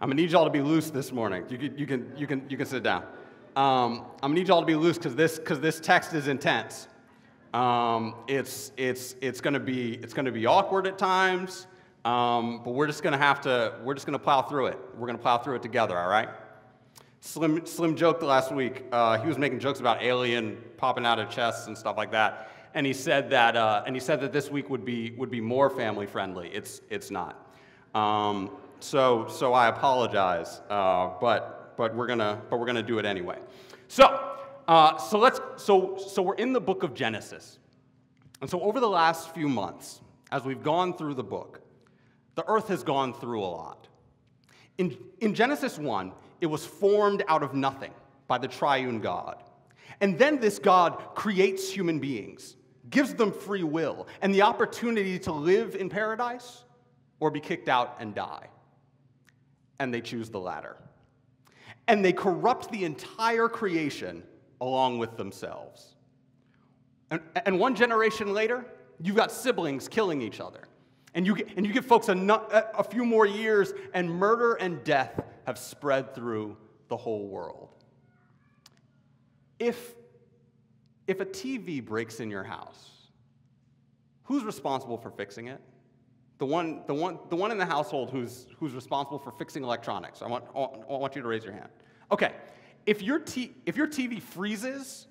I'm gonna need y'all to be loose this morning. You can, you can, you can, you can sit down. Um, I'm gonna need y'all to be loose because this, because this text is intense. Um, it's, it's, it's gonna be, it's gonna be awkward at times, um, but we're just gonna have to, we're just gonna plow through it. We're gonna plow through it together. All right. Slim, Slim joked last week. Uh, he was making jokes about alien popping out of chests and stuff like that, and he said that, uh, and he said that this week would be would be more family friendly. It's it's not. So, so I apologize, uh, but, but, we're gonna, but we're gonna do it anyway. So, uh, so, let's, so, so we're in the book of Genesis. And so over the last few months, as we've gone through the book, the earth has gone through a lot. In, in Genesis 1, it was formed out of nothing by the triune God. And then this God creates human beings, gives them free will, and the opportunity to live in paradise or be kicked out and die and they choose the latter. And they corrupt the entire creation along with themselves. And, and one generation later, you've got siblings killing each other. And you, get, and you give folks a, a few more years, and murder and death have spread through the whole world. If, if a TV breaks in your house, who's responsible for fixing it? The one, the one, the one in the household who's, who's responsible for fixing electronics. I want, I want you to raise your hand. Okay, if your, t- if your TV freezes,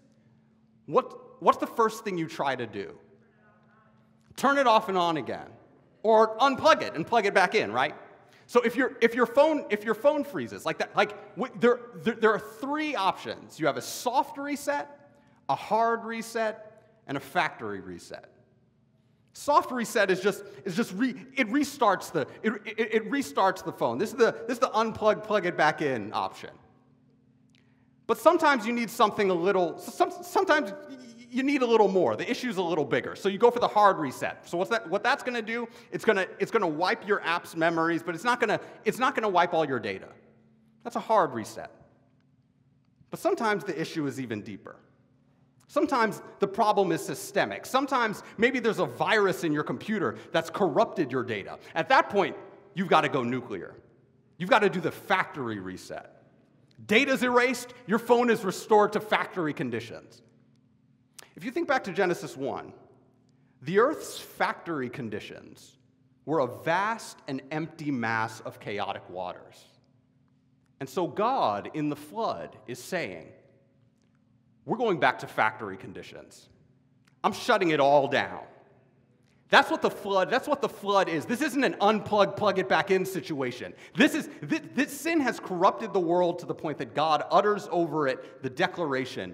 what, what's the first thing you try to do? Turn it off and on again. Or unplug it and plug it back in, right? So if, your if, your phone, if your phone freezes, like that, like there, there, there are three options. You have a soft reset, a hard reset, and a factory reset. Soft reset is just, is just re, it restarts the it, it, it, restarts the phone. This is the this is the unplug, plug it back in option. But sometimes you need something a little. Some, sometimes you need a little more. The issue's a little bigger. So you go for the hard reset. So what's that? What that's going to do? It's going to it's to wipe your app's memories, but it's not going to wipe all your data. That's a hard reset. But sometimes the issue is even deeper. Sometimes the problem is systemic. Sometimes maybe there's a virus in your computer that's corrupted your data. At that point, you've got to go nuclear. You've got to do the factory reset. Data's erased, your phone is restored to factory conditions. If you think back to Genesis 1, the earth's factory conditions were a vast and empty mass of chaotic waters. And so God, in the flood, is saying, we're going back to factory conditions. I'm shutting it all down. That's what the flood, that's what the flood is. This isn't an unplug, plug it back in situation. This is this, this sin has corrupted the world to the point that God utters over it the declaration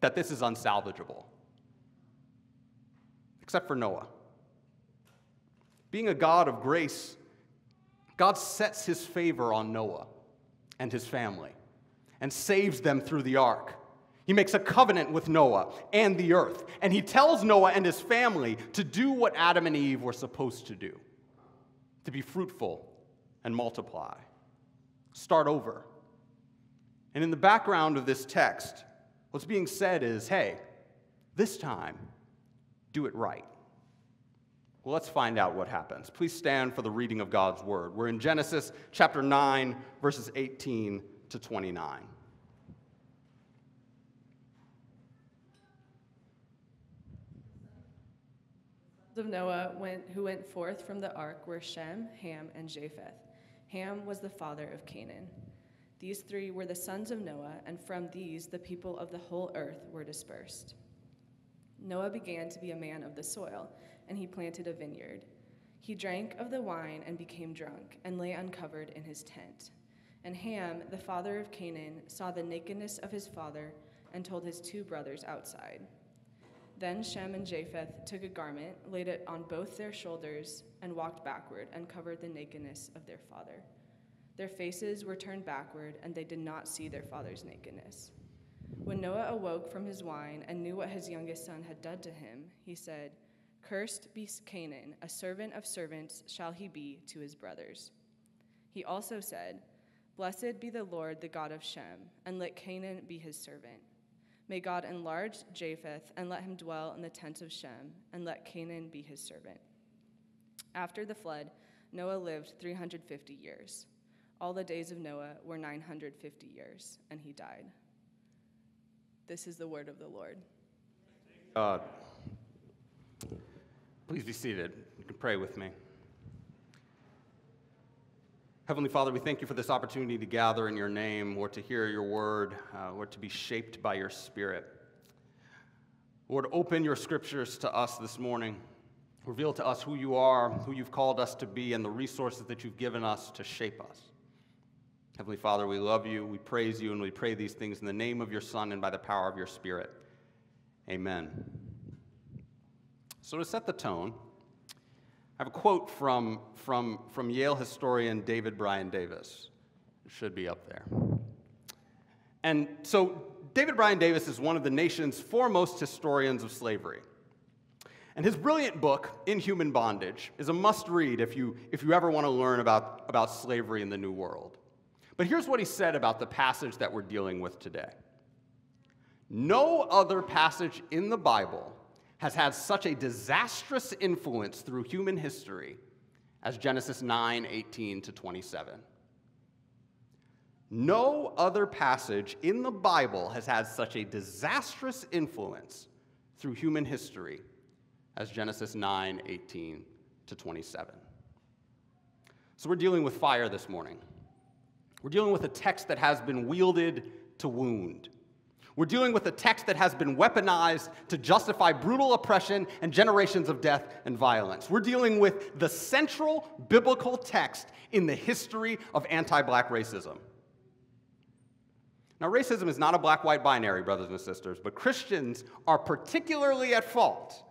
that this is unsalvageable. Except for Noah. Being a God of grace, God sets his favor on Noah and his family and saves them through the ark. He makes a covenant with Noah and the earth, and he tells Noah and his family to do what Adam and Eve were supposed to do to be fruitful and multiply. Start over. And in the background of this text, what's being said is hey, this time, do it right. Well, let's find out what happens. Please stand for the reading of God's word. We're in Genesis chapter 9, verses 18 to 29. Of Noah went, who went forth from the ark were Shem, Ham, and Japheth. Ham was the father of Canaan. These three were the sons of Noah, and from these the people of the whole earth were dispersed. Noah began to be a man of the soil, and he planted a vineyard. He drank of the wine and became drunk, and lay uncovered in his tent. And Ham, the father of Canaan, saw the nakedness of his father, and told his two brothers outside. Then Shem and Japheth took a garment, laid it on both their shoulders, and walked backward and covered the nakedness of their father. Their faces were turned backward, and they did not see their father's nakedness. When Noah awoke from his wine and knew what his youngest son had done to him, he said, Cursed be Canaan, a servant of servants shall he be to his brothers. He also said, Blessed be the Lord, the God of Shem, and let Canaan be his servant. May God enlarge Japheth and let him dwell in the tent of Shem, and let Canaan be his servant. After the flood, Noah lived 350 years. All the days of Noah were 950 years, and he died. This is the word of the Lord. God. Please be seated. You can pray with me. Heavenly Father, we thank you for this opportunity to gather in your name or to hear your word uh, or to be shaped by your spirit. Lord, open your scriptures to us this morning. Reveal to us who you are, who you've called us to be, and the resources that you've given us to shape us. Heavenly Father, we love you, we praise you, and we pray these things in the name of your Son and by the power of your Spirit. Amen. So, to set the tone, I have a quote from, from, from Yale historian David Brion Davis. It should be up there. And so, David Brion Davis is one of the nation's foremost historians of slavery. And his brilliant book, Inhuman Bondage, is a must read if you, if you ever want to learn about, about slavery in the New World. But here's what he said about the passage that we're dealing with today No other passage in the Bible has had such a disastrous influence through human history as Genesis 9 18 to 27. No other passage in the Bible has had such a disastrous influence through human history as Genesis 9 18 to 27. So we're dealing with fire this morning. We're dealing with a text that has been wielded to wound. We're dealing with a text that has been weaponized to justify brutal oppression and generations of death and violence. We're dealing with the central biblical text in the history of anti black racism. Now, racism is not a black white binary, brothers and sisters, but Christians are particularly at fault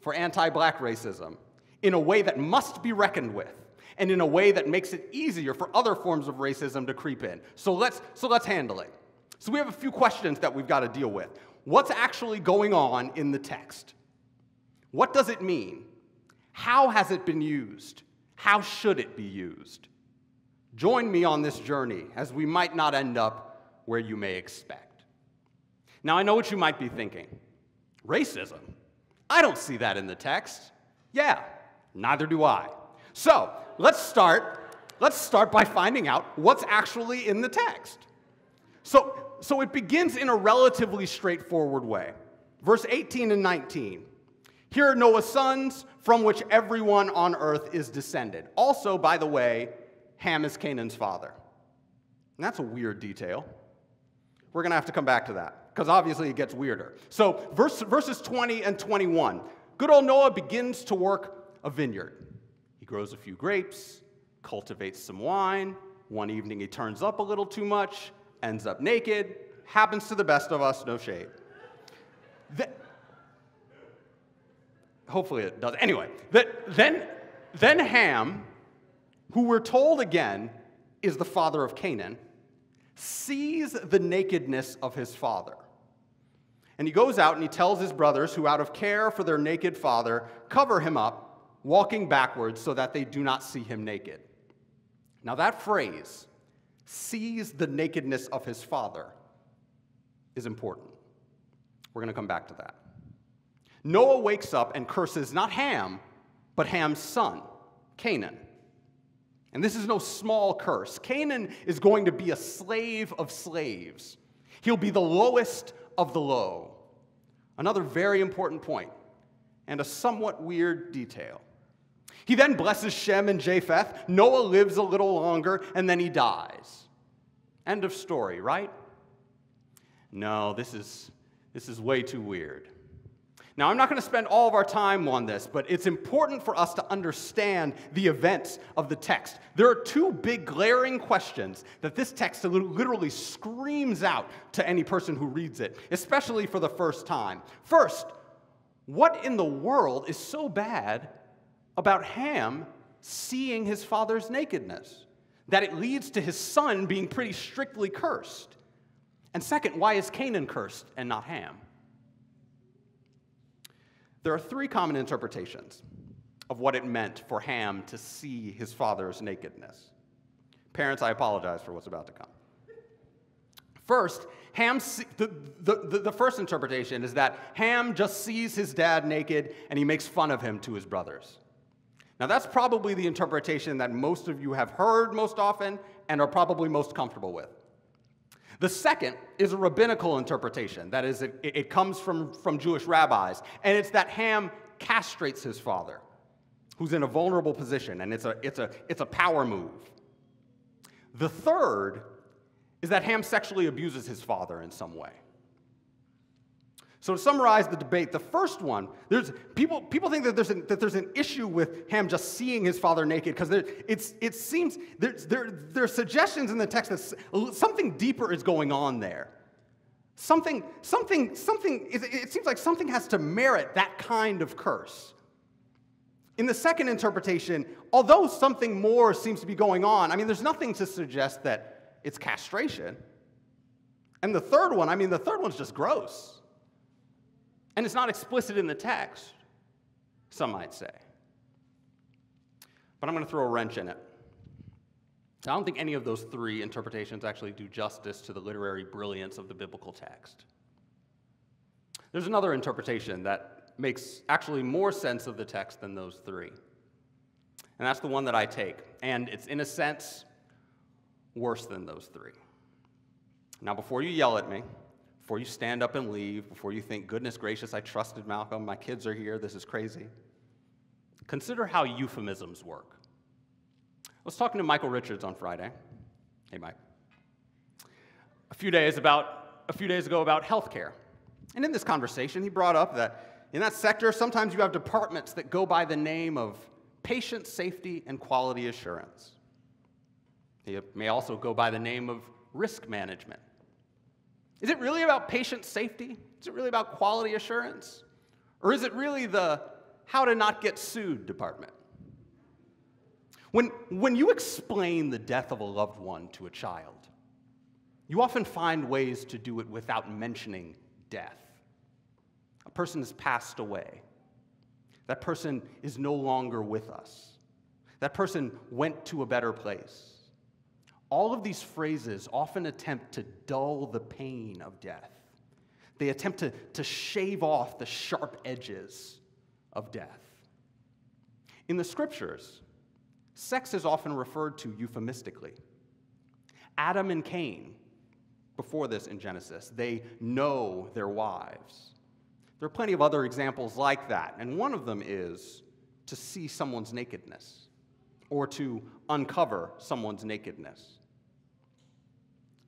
for anti black racism in a way that must be reckoned with and in a way that makes it easier for other forms of racism to creep in. So let's, so let's handle it. So we have a few questions that we've got to deal with. What's actually going on in the text? What does it mean? How has it been used? How should it be used? Join me on this journey as we might not end up where you may expect. Now, I know what you might be thinking racism. I don't see that in the text. Yeah, neither do I. So, let's start let's start by finding out what's actually in the text. So, so it begins in a relatively straightforward way. Verse 18 and 19. Here are Noah's sons, from which everyone on earth is descended. Also, by the way, Ham is Canaan's father. And that's a weird detail. We're going to have to come back to that because obviously it gets weirder. So, verse, verses 20 and 21. Good old Noah begins to work a vineyard. He grows a few grapes, cultivates some wine. One evening he turns up a little too much, ends up naked, happens to the best of us, no shade. The, hopefully it does. Anyway, the, then, then Ham, who we're told again is the father of Canaan, sees the nakedness of his father. And he goes out and he tells his brothers, who out of care for their naked father, cover him up, walking backwards so that they do not see him naked. Now, that phrase, sees the nakedness of his father is important. We're going to come back to that. Noah wakes up and curses not Ham, but Ham's son, Canaan. And this is no small curse. Canaan is going to be a slave of slaves, he'll be the lowest of the low. Another very important point, and a somewhat weird detail. He then blesses Shem and Japheth. Noah lives a little longer, and then he dies. End of story, right? No, this is, this is way too weird. Now, I'm not going to spend all of our time on this, but it's important for us to understand the events of the text. There are two big glaring questions that this text literally screams out to any person who reads it, especially for the first time. First, what in the world is so bad about Ham seeing his father's nakedness, that it leads to his son being pretty strictly cursed. And second, why is Canaan cursed and not Ham? There are three common interpretations of what it meant for Ham to see his father's nakedness. Parents, I apologize for what's about to come. First, Ham, the, the, the, first interpretation is that Ham just sees his dad naked and he makes fun of him to his brothers. Now, that's probably the interpretation that most of you have heard most often and are probably most comfortable with. The second is a rabbinical interpretation. That is, it, it comes from, from Jewish rabbis, and it's that Ham castrates his father, who's in a vulnerable position, and it's a, it's a, it's a power move. The third is that Ham sexually abuses his father in some way. So to summarize the debate, the first one, there's people, people think that there's, an, that there's an issue with Ham just seeing his father naked because it seems there's, there, there are suggestions in the text that something deeper is going on there. Something, something, something, it seems like something has to merit that kind of curse. In the second interpretation, although something more seems to be going on, I mean, there's nothing to suggest that it's castration. And the third one, I mean, the third one's just gross. And it's not explicit in the text, some might say. But I'm going to throw a wrench in it. I don't think any of those three interpretations actually do justice to the literary brilliance of the biblical text. There's another interpretation that makes actually more sense of the text than those three. And that's the one that I take. And it's, in a sense, worse than those three. Now, before you yell at me, before you stand up and leave, before you think, goodness gracious, I trusted Malcolm, my kids are here, this is crazy, consider how euphemisms work. I was talking to Michael Richards on Friday. Hey, Mike. A few days about a few days ago about healthcare. And in this conversation, he brought up that in that sector, sometimes you have departments that go by the name of patient safety and quality assurance. They may also go by the name of risk management is it really about patient safety? Is it really about quality assurance? Or is it really the how to not get sued department? When, when you explain the death of a loved one to a child, you often find ways to do it without mentioning death. A person has passed away. That person is no longer with us. That person went to a better place. All of these phrases often attempt to dull the pain of death. They attempt to, to shave off the sharp edges of death. In the scriptures, sex is often referred to euphemistically. Adam and Cain, before this in Genesis, they know their wives. There are plenty of other examples like that, and one of them is to see someone's nakedness or to uncover someone's nakedness.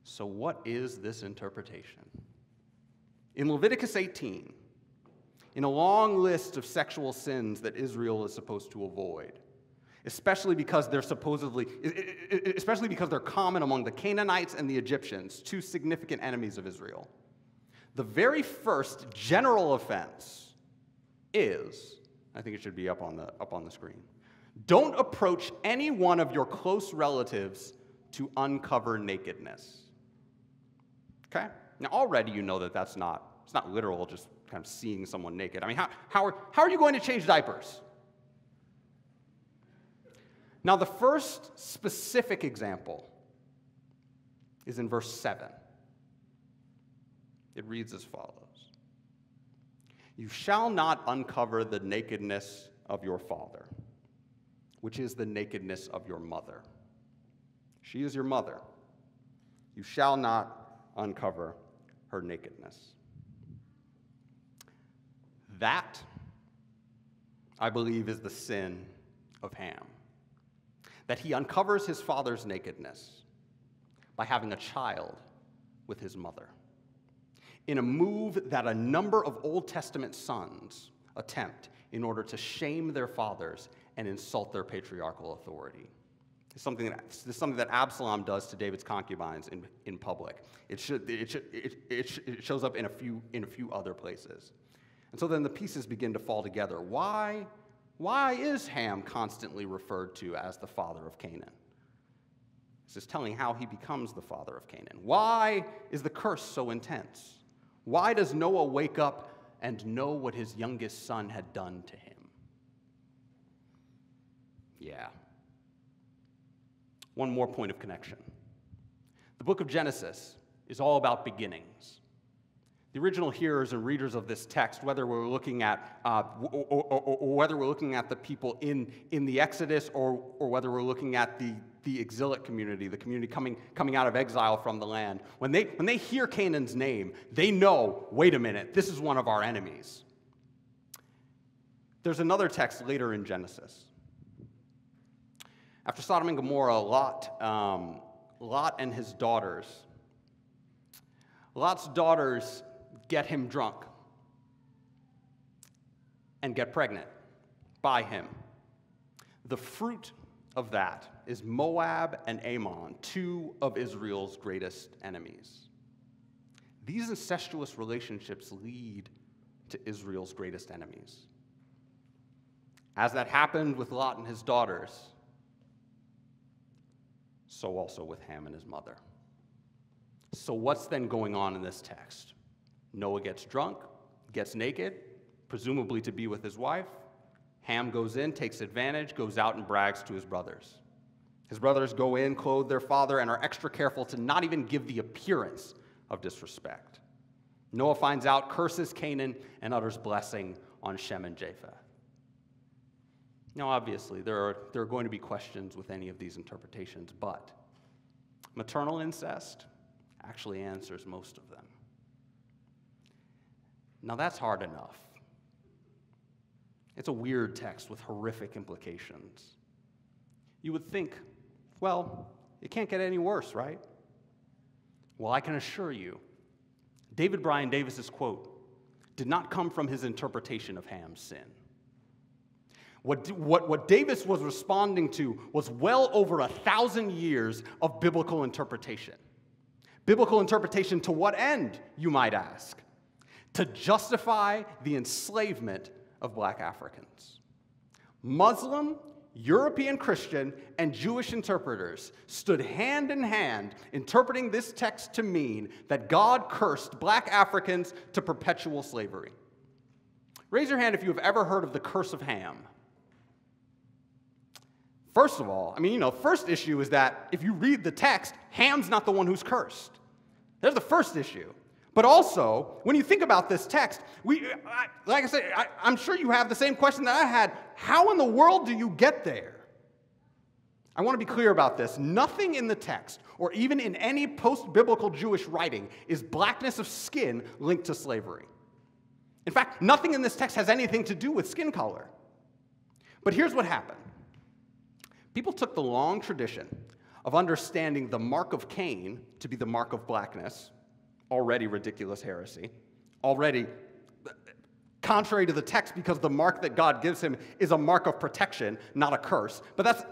So, what is this interpretation? In Leviticus 18, in a long list of sexual sins that Israel is supposed to avoid, especially because they're supposedly, especially because they're common among the Canaanites and the Egyptians, two significant enemies of Israel. The very first general offense is, I think it should be up on the, up on the screen. Don't approach any one of your close relatives to uncover nakedness. Okay? Now, already you know that that's not, it's not literal, just kind of seeing someone naked. I mean, how, how, are, how are you going to change diapers? Now, the first specific example is in verse 7. It reads as follows You shall not uncover the nakedness of your father, which is the nakedness of your mother. She is your mother. You shall not uncover her nakedness. That, I believe, is the sin of Ham. That he uncovers his father's nakedness by having a child with his mother. In a move that a number of Old Testament sons attempt in order to shame their fathers and insult their patriarchal authority. Something that, something that Absalom does to David's concubines in, in public. It, should, it, should, it, it, it shows up in a, few, in a few other places. And so then the pieces begin to fall together. Why, why is Ham constantly referred to as the father of Canaan? This is telling how he becomes the father of Canaan. Why is the curse so intense? Why does Noah wake up and know what his youngest son had done to him? Yeah, one more point of connection. The book of Genesis is all about beginnings. the original hearers and readers of this text, whether we're looking at, uh, or, or, or, whether we're looking at the people in, in the Exodus, or, or whether we're looking at the, the exilic community, the community coming, coming out of exile from the land, when they, when they hear Canaan's name, they know, wait a minute, this is one of our enemies. There's another text later in Genesis. After Sodom and Gomorrah, Lot, um, Lot and his daughters, Lot's daughters get him drunk and get pregnant by him. The fruit of that is Moab and Ammon, two of Israel's greatest enemies. These incestuous relationships lead to Israel's greatest enemies. As that happened with Lot and his daughters, so also with Ham and his mother. So, what's then going on in this text? Noah gets drunk, gets naked, presumably to be with his wife. Ham goes in, takes advantage, goes out and brags to his brothers. His brothers go in, clothe their father, and are extra careful to not even give the appearance of disrespect. Noah finds out, curses Canaan, and utters blessing on Shem and Japheth. Now, obviously, there are, there are going to be questions with any of these interpretations, but maternal incest actually answers most of them. Now, that's hard enough. It's a weird text with horrific implications. You would think, well, it can't get any worse, right? Well, I can assure you, David Brion Davis's quote did not come from his interpretation of Ham's sin. What, what, what Davis was responding to was well over a thousand years of biblical interpretation. Biblical interpretation to what end, you might ask? to justify the enslavement of black Africans. Muslim, European Christian, and Jewish interpreters stood hand in hand interpreting this text to mean that God cursed black Africans to perpetual slavery. Raise your hand if you have ever heard of the curse of Ham. First of all, I mean, you know, first issue is that if you read the text, Ham's not the one who's cursed. There's the first issue. But also, when you think about this text, we, I, like I said, I, I'm sure you have the same question that I had. How in the world do you get there? I want to be clear about this. Nothing in the text, or even in any post biblical Jewish writing, is blackness of skin linked to slavery. In fact, nothing in this text has anything to do with skin color. But here's what happened people took the long tradition of understanding the mark of Cain to be the mark of blackness already ridiculous heresy, already contrary to the text because the mark that God gives him is a mark of protection, not a curse. But that's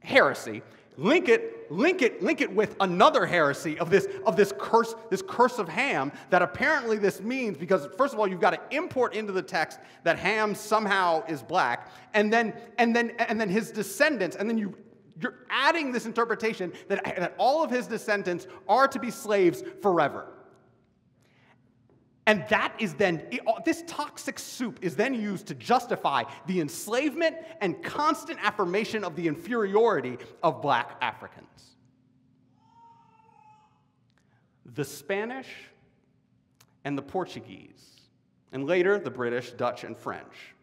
heresy. Link it, link it, link it with another heresy of this, of this curse, this curse of Ham that apparently this means because first of all, you've got to import into the text that Ham somehow is black, and then and then and then his descendants, and then you you're adding this interpretation that, that all of his descendants are to be slaves forever. And that is then, this toxic soup is then used to justify the enslavement and constant affirmation of the inferiority of black Africans. The Spanish and the Portuguese, and later the British, Dutch, and French,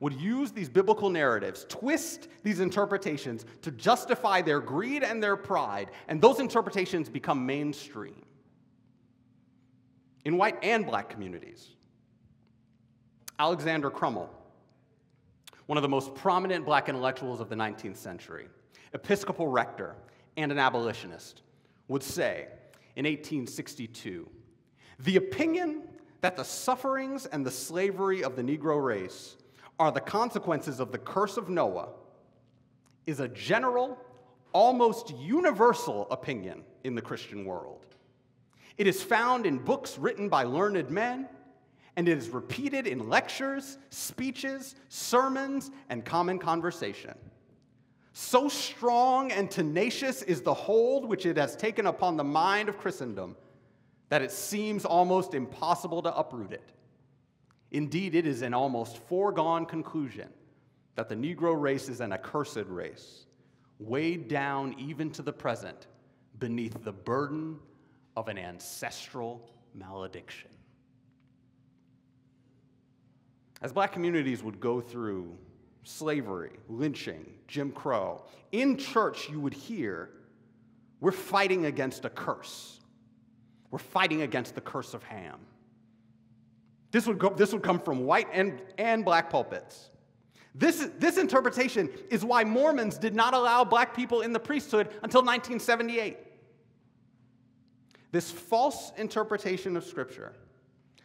would use these biblical narratives, twist these interpretations to justify their greed and their pride, and those interpretations become mainstream in white and black communities. Alexander Crummell, one of the most prominent black intellectuals of the 19th century, Episcopal rector and an abolitionist, would say in 1862 the opinion that the sufferings and the slavery of the Negro race are the consequences of the curse of Noah is a general, almost universal opinion in the Christian world. It is found in books written by learned men, and it is repeated in lectures, speeches, sermons, and common conversation. So strong and tenacious is the hold which it has taken upon the mind of Christendom that it seems almost impossible to uproot it. Indeed, it is an almost foregone conclusion that the Negro race is an accursed race, weighed down even to the present beneath the burden of an ancestral malediction. As black communities would go through slavery, lynching, Jim Crow, in church you would hear, we're fighting against a curse. We're fighting against the curse of Ham. This would, go, this would come from white and, and black pulpits. This, this interpretation is why Mormons did not allow black people in the priesthood until 1978. This false interpretation of Scripture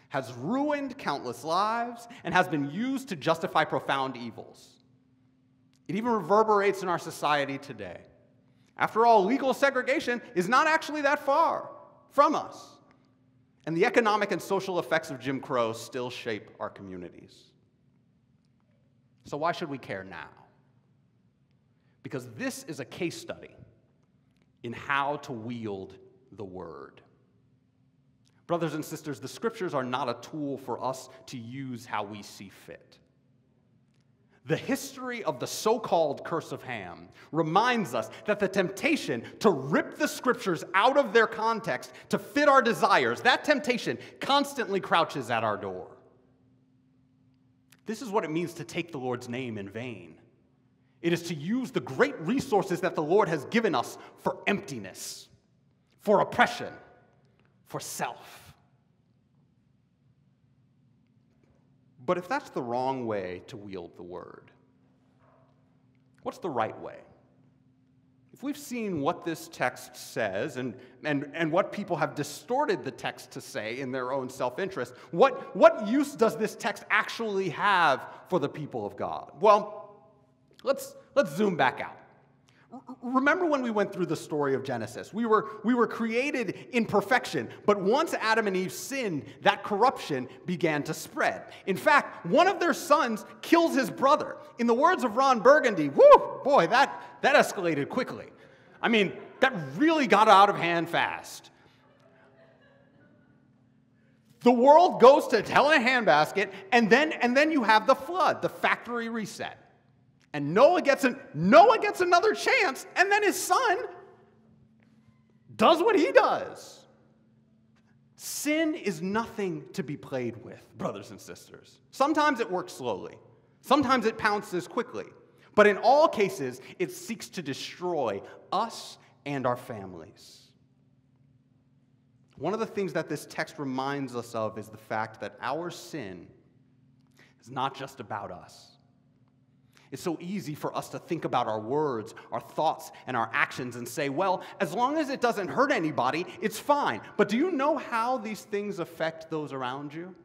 has ruined countless lives and has been used to justify profound evils. It even reverberates in our society today. After all, legal segregation is not actually that far from us. And the economic and social effects of Jim Crow still shape our communities. So, why should we care now? Because this is a case study in how to wield the word. Brothers and sisters, the scriptures are not a tool for us to use how we see fit. The history of the so called curse of Ham reminds us that the temptation to rip the scriptures out of their context to fit our desires, that temptation constantly crouches at our door. This is what it means to take the Lord's name in vain. It is to use the great resources that the Lord has given us for emptiness, for oppression, for self. But if that's the wrong way to wield the word, what's the right way? If we've seen what this text says and, and, and what people have distorted the text to say in their own self interest, what, what use does this text actually have for the people of God? Well, let's, let's zoom back out. Remember when we went through the story of Genesis? We were, we were created in perfection, but once Adam and Eve sinned, that corruption began to spread. In fact, one of their sons kills his brother. In the words of Ron Burgundy, whoo, boy, that, that escalated quickly. I mean, that really got out of hand fast. The world goes to hell in a handbasket, and then, and then you have the flood, the factory reset. And Noah gets, an, Noah gets another chance, and then his son does what he does. Sin is nothing to be played with, brothers and sisters. Sometimes it works slowly, sometimes it pounces quickly. But in all cases, it seeks to destroy us and our families. One of the things that this text reminds us of is the fact that our sin is not just about us. It's so easy for us to think about our words, our thoughts, and our actions and say, well, as long as it doesn't hurt anybody, it's fine. But do you know how these things affect those around you?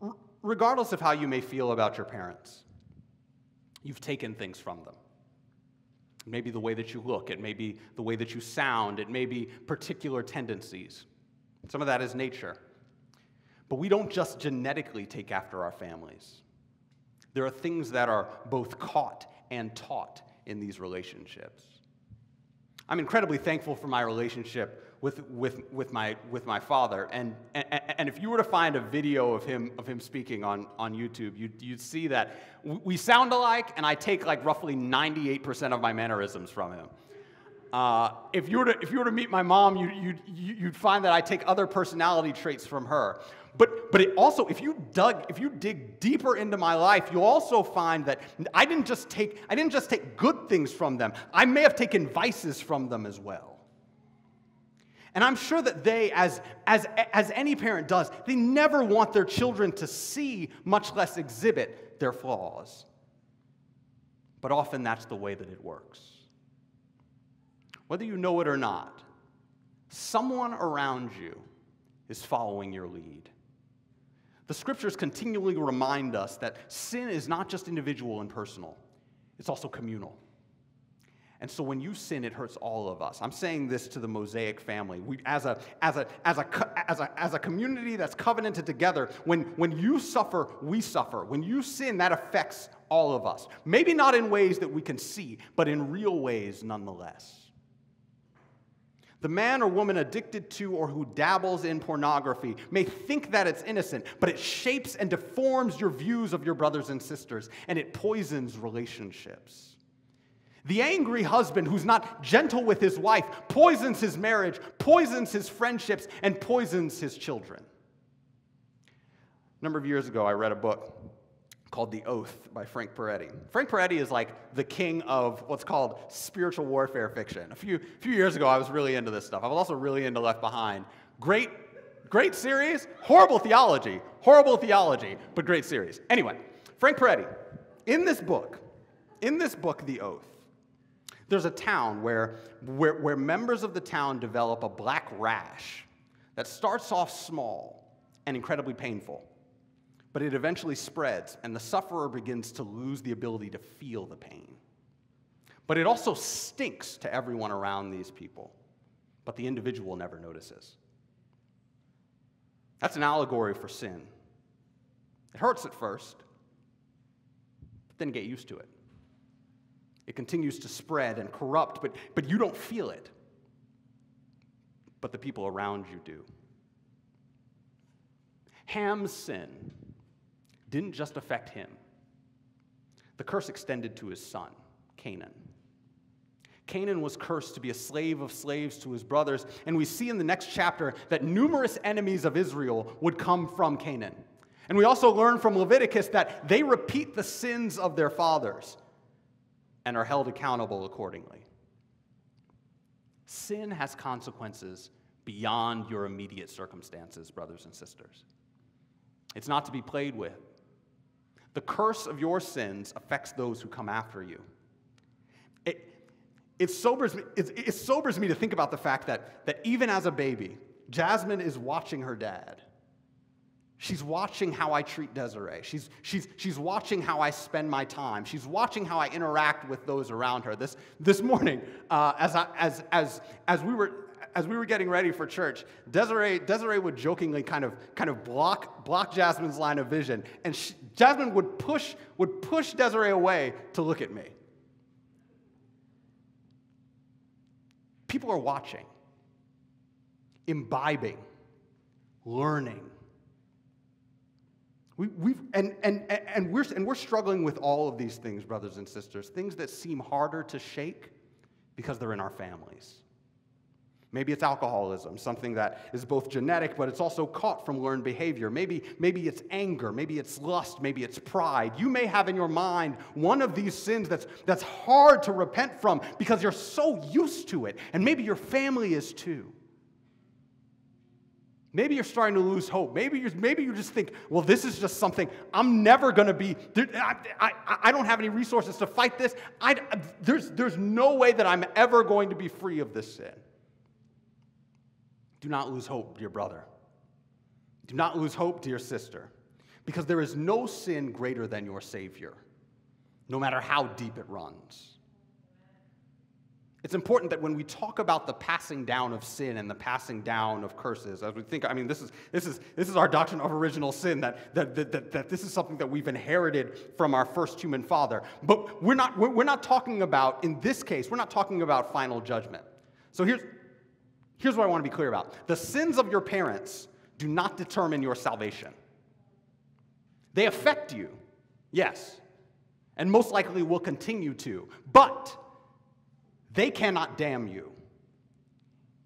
R- regardless of how you may feel about your parents, you've taken things from them. Maybe the way that you look, it may be the way that you sound, it may be particular tendencies. Some of that is nature. But we don't just genetically take after our families. There are things that are both caught and taught in these relationships. I'm incredibly thankful for my relationship with, with, with, my, with my father. And, and, and if you were to find a video of him, of him speaking on, on YouTube, you'd, you'd see that we sound alike, and I take like roughly 98% of my mannerisms from him. Uh, if, you were to, if you were to meet my mom, you, you, you'd find that I take other personality traits from her. But, but it also, if you dug, if you dig deeper into my life, you'll also find that I didn't just take, I didn't just take good things from them. I may have taken vices from them as well. And I'm sure that they, as, as, as any parent does, they never want their children to see, much less exhibit, their flaws. But often that's the way that it works. Whether you know it or not, someone around you is following your lead. The scriptures continually remind us that sin is not just individual and personal, it's also communal. And so when you sin, it hurts all of us. I'm saying this to the Mosaic family. We, as, a, as, a, as, a, as, a, as a community that's covenanted together, when, when you suffer, we suffer. When you sin, that affects all of us. Maybe not in ways that we can see, but in real ways nonetheless. The man or woman addicted to or who dabbles in pornography may think that it's innocent, but it shapes and deforms your views of your brothers and sisters, and it poisons relationships. The angry husband who's not gentle with his wife poisons his marriage, poisons his friendships, and poisons his children. A number of years ago, I read a book called The Oath by Frank Peretti. Frank Peretti is like the king of what's called spiritual warfare fiction. A few, few years ago, I was really into this stuff. I was also really into Left Behind. Great, great series, horrible theology, horrible theology, but great series. Anyway, Frank Peretti, in this book, in this book, The Oath, there's a town where, where, where members of the town develop a black rash that starts off small and incredibly painful, but it eventually spreads, and the sufferer begins to lose the ability to feel the pain. But it also stinks to everyone around these people, but the individual never notices. That's an allegory for sin. It hurts at first, but then get used to it. It continues to spread and corrupt, but, but you don't feel it. But the people around you do. Ham's sin didn't just affect him, the curse extended to his son, Canaan. Canaan was cursed to be a slave of slaves to his brothers, and we see in the next chapter that numerous enemies of Israel would come from Canaan. And we also learn from Leviticus that they repeat the sins of their fathers and are held accountable accordingly. Sin has consequences beyond your immediate circumstances, brothers and sisters. It's not to be played with. The curse of your sins affects those who come after you. It, it, sobers, me, it, it sobers me to think about the fact that, that even as a baby, Jasmine is watching her dad She's watching how I treat Desiree. She's, she's, she's watching how I spend my time. She's watching how I interact with those around her. This, this morning, uh, as, I, as, as, as, we were, as we were getting ready for church, Desiree, Desiree would jokingly kind of, kind of block, block Jasmine's line of vision, and she, Jasmine would push, would push Desiree away to look at me. People are watching, imbibing, learning we, we've, and, and, and, we're, and we're struggling with all of these things, brothers and sisters, things that seem harder to shake because they're in our families. Maybe it's alcoholism, something that is both genetic, but it's also caught from learned behavior. Maybe, maybe it's anger, maybe it's lust, maybe it's pride. You may have in your mind one of these sins that's, that's hard to repent from because you're so used to it, and maybe your family is too. Maybe you're starting to lose hope. Maybe, you're, maybe you just think, well, this is just something I'm never going to be, I, I, I, don't have any resources to fight this. I, there's, there's no way that I'm ever going to be free of this sin. Do not lose hope, dear brother. Do not lose hope, dear sister, because there is no sin greater than your Savior, no matter how deep it runs. It's important that when we talk about the passing down of sin and the passing down of curses, as we think, I mean, this is, this is, this is our doctrine of original sin, that, that, that, that, this is something that we've inherited from our first human father. But we're not, we're not talking about, in this case, we're not talking about final judgment. So here's, here's what I want to be clear about the sins of your parents do not determine your salvation, they affect you, yes, and most likely will continue to. But they cannot damn you.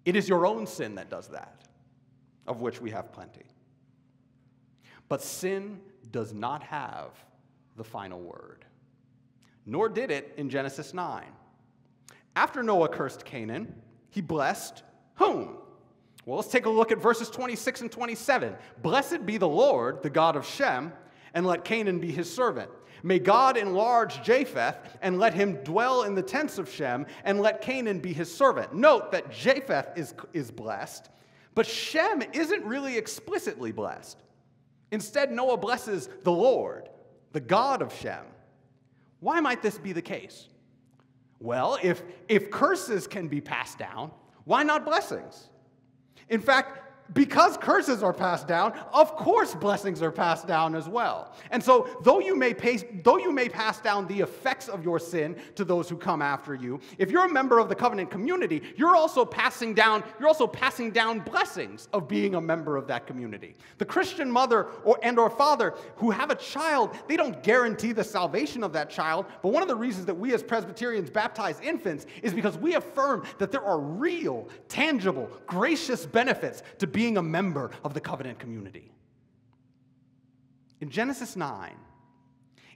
It is your own sin that does that, of which we have plenty. But sin does not have the final word, nor did it in Genesis 9. After Noah cursed Canaan, he blessed whom? Well, let's take a look at verses 26 and 27. Blessed be the Lord, the God of Shem, and let Canaan be his servant. May God enlarge Japheth and let him dwell in the tents of Shem and let Canaan be his servant. Note that Japheth is, is blessed, but Shem isn't really explicitly blessed. Instead, Noah blesses the Lord, the God of Shem. Why might this be the case? Well, if, if curses can be passed down, why not blessings? In fact, because curses are passed down, of course blessings are passed down as well. And so, though you may pace, though you may pass down the effects of your sin to those who come after you, if you're a member of the covenant community, you're also passing down you're also passing down blessings of being a member of that community. The Christian mother or and or father who have a child, they don't guarantee the salvation of that child, but one of the reasons that we as Presbyterians baptize infants is because we affirm that there are real, tangible, gracious benefits to being a member of the covenant community. In Genesis 9,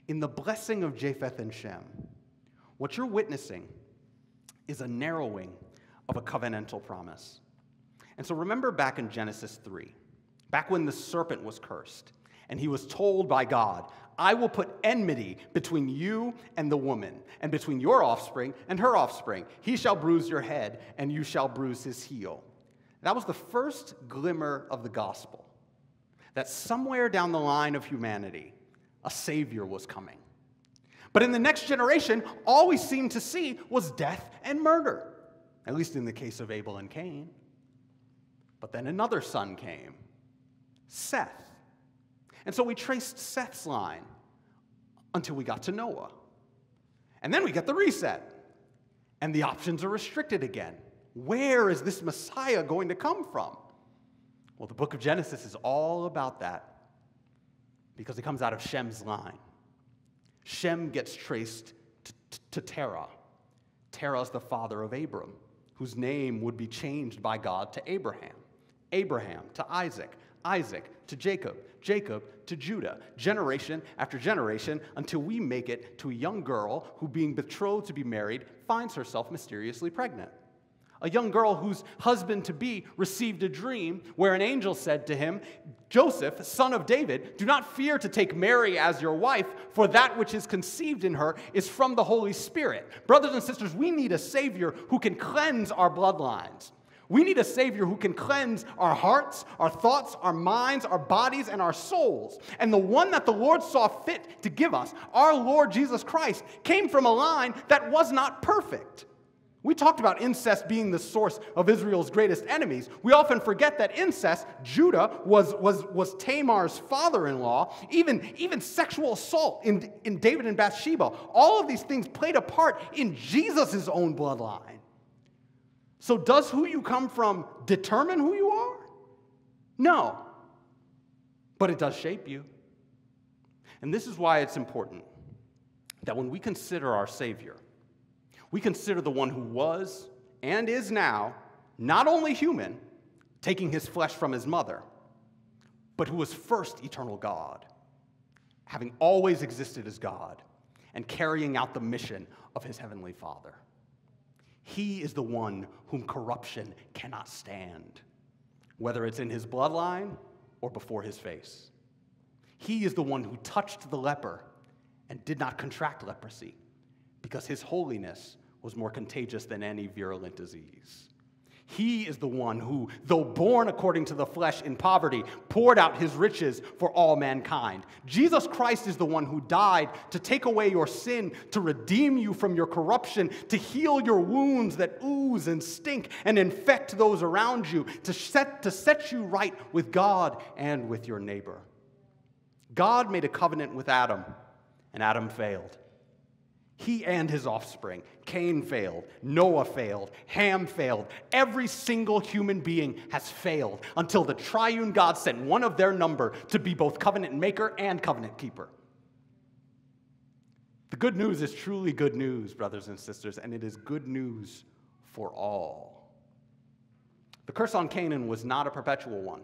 in the blessing of Japheth and Shem, what you're witnessing is a narrowing of a covenantal promise. And so remember back in Genesis 3, back when the serpent was cursed, and he was told by God, I will put enmity between you and the woman, and between your offspring and her offspring. He shall bruise your head, and you shall bruise his heel. That was the first glimmer of the gospel that somewhere down the line of humanity, a Savior was coming. But in the next generation, all we seemed to see was death and murder, at least in the case of Abel and Cain. But then another son came, Seth. And so we traced Seth's line until we got to Noah. And then we get the reset, and the options are restricted again. Where is this Messiah going to come from? Well, the book of Genesis is all about that because it comes out of Shem's line. Shem gets traced to, Terah. Terah is the father of Abram, whose name would be changed by God to Abraham. Abraham to Isaac, Isaac to Jacob, Jacob to Judah, generation after generation, until we make it to a young girl who, being betrothed to be married, finds herself mysteriously pregnant a young girl whose husband to be received a dream where an angel said to him, Joseph, son of David, do not fear to take Mary as your wife, for that which is conceived in her is from the Holy Spirit. Brothers and sisters, we need a Savior who can cleanse our bloodlines. We need a Savior who can cleanse our hearts, our thoughts, our minds, our bodies, and our souls. And the one that the Lord saw fit to give us, our Lord Jesus Christ, came from a line that was not perfect. We talked about incest being the source of Israel's greatest enemies. We often forget that incest, Judah, was, was, was Tamar's father in law, even, even sexual assault in, in David and Bathsheba. All of these things played a part in Jesus' own bloodline. So, does who you come from determine who you are? No. But it does shape you. And this is why it's important that when we consider our Savior, we consider the one who was and is now not only human, taking his flesh from his mother, but who was first eternal God, having always existed as God and carrying out the mission of his heavenly Father. He is the one whom corruption cannot stand, whether it's in his bloodline or before his face. He is the one who touched the leper and did not contract leprosy because his holiness was more contagious than any virulent disease. He is the one who, though born according to the flesh in poverty, poured out his riches for all mankind. Jesus Christ is the one who died to take away your sin, to redeem you from your corruption, to heal your wounds that ooze and stink and infect those around you, to set, to set you right with God and with your neighbor. God made a covenant with Adam, and Adam failed. He and his offspring. Cain failed. Noah failed. Ham failed. Every single human being has failed until the triune God sent one of their number to be both covenant maker and covenant keeper. The good news is truly good news, brothers and sisters, and it is good news for all. The curse on Canaan was not a perpetual one.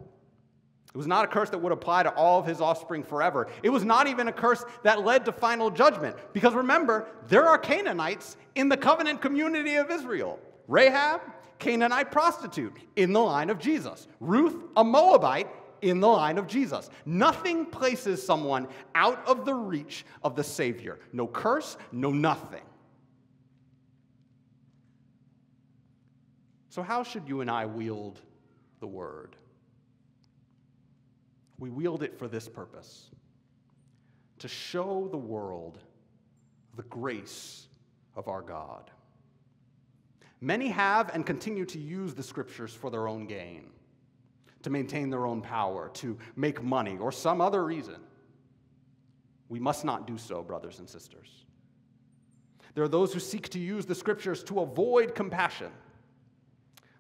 It was not a curse that would apply to all of his offspring forever. It was not even a curse that led to final judgment. Because remember, there are Canaanites in the covenant community of Israel. Rahab, Canaanite prostitute, in the line of Jesus. Ruth, a Moabite, in the line of Jesus. Nothing places someone out of the reach of the Savior. No curse, no nothing. So, how should you and I wield the word? We wield it for this purpose to show the world the grace of our God. Many have and continue to use the scriptures for their own gain. to maintain their own power, to make money, or some other reason. We must not do so, brothers and sisters. There are those who seek to use the scriptures to avoid compassion.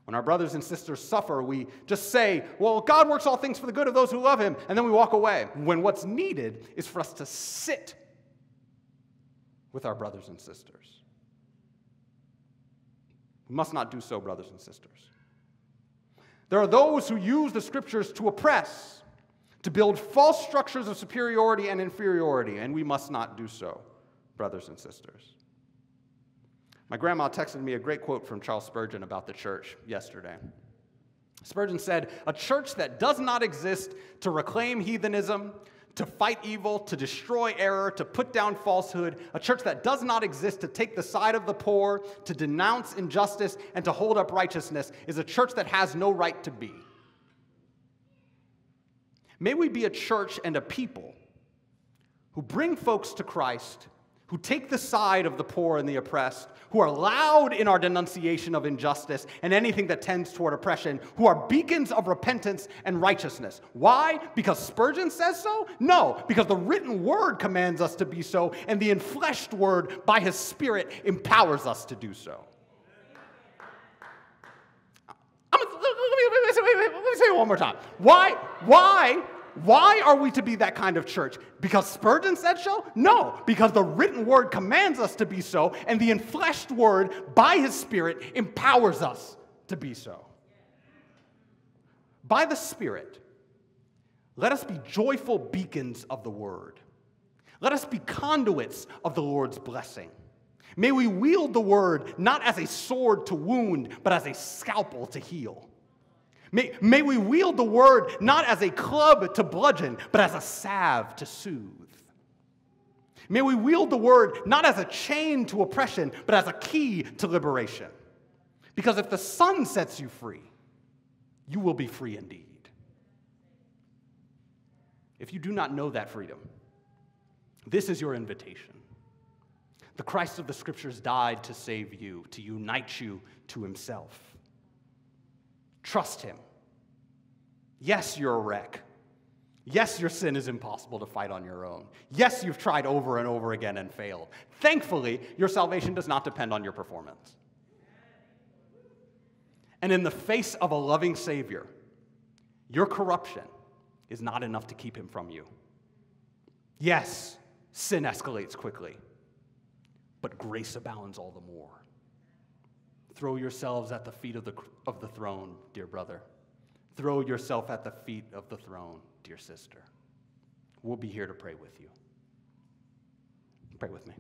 When our brothers and sisters suffer, we just say, Well, God works all things for the good of those who love Him, and then we walk away. When what's needed is for us to sit with our brothers and sisters. We must not do so, brothers and sisters. There are those who use the scriptures to oppress, to build false structures of superiority and inferiority, and we must not do so, brothers and sisters. My grandma texted me a great quote from Charles Spurgeon about the church yesterday. Spurgeon said, A church that does not exist to reclaim heathenism, to fight evil, to destroy error, to put down falsehood, a church that does not exist to take the side of the poor, to denounce injustice, and to hold up righteousness, is a church that has no right to be. May we be a church and a people who bring folks to Christ who take the side of the poor and the oppressed, who are loud in our denunciation of injustice and anything that tends toward oppression, who are beacons of repentance and righteousness. Why? Because Spurgeon says so? No, because the written word commands us to be so, and the enfleshed word by his Spirit empowers us to do so. let me say it one more time. Why? Why why are we to be that kind of church? Because Spurgeon said so? No, because the written word commands us to be so, and the enfleshed word, by his Spirit, empowers us to be so. By the Spirit, let us be joyful beacons of the word. Let us be conduits of the Lord's blessing. May we wield the word not as a sword to wound, but as a scalpel to heal. May, may we wield the word not as a club to bludgeon, but as a salve to soothe. May we wield the word not as a chain to oppression, but as a key to liberation. Because if the Son sets you free, you will be free indeed. If you do not know that freedom, this is your invitation. The Christ of the Scriptures died to save you, to unite you to Himself. Trust Him. Yes, you're a wreck. Yes, your sin is impossible to fight on your own. Yes, you've tried over and over again and failed. Thankfully, your salvation does not depend on your performance. And in the face of a loving Savior, your corruption is not enough to keep him from you. Yes, sin escalates quickly, but grace abounds all the more. Throw yourselves at the feet of the, of the throne, dear brother. Throw yourself at the feet of the throne, dear sister. We'll be here to pray with you. Pray with me.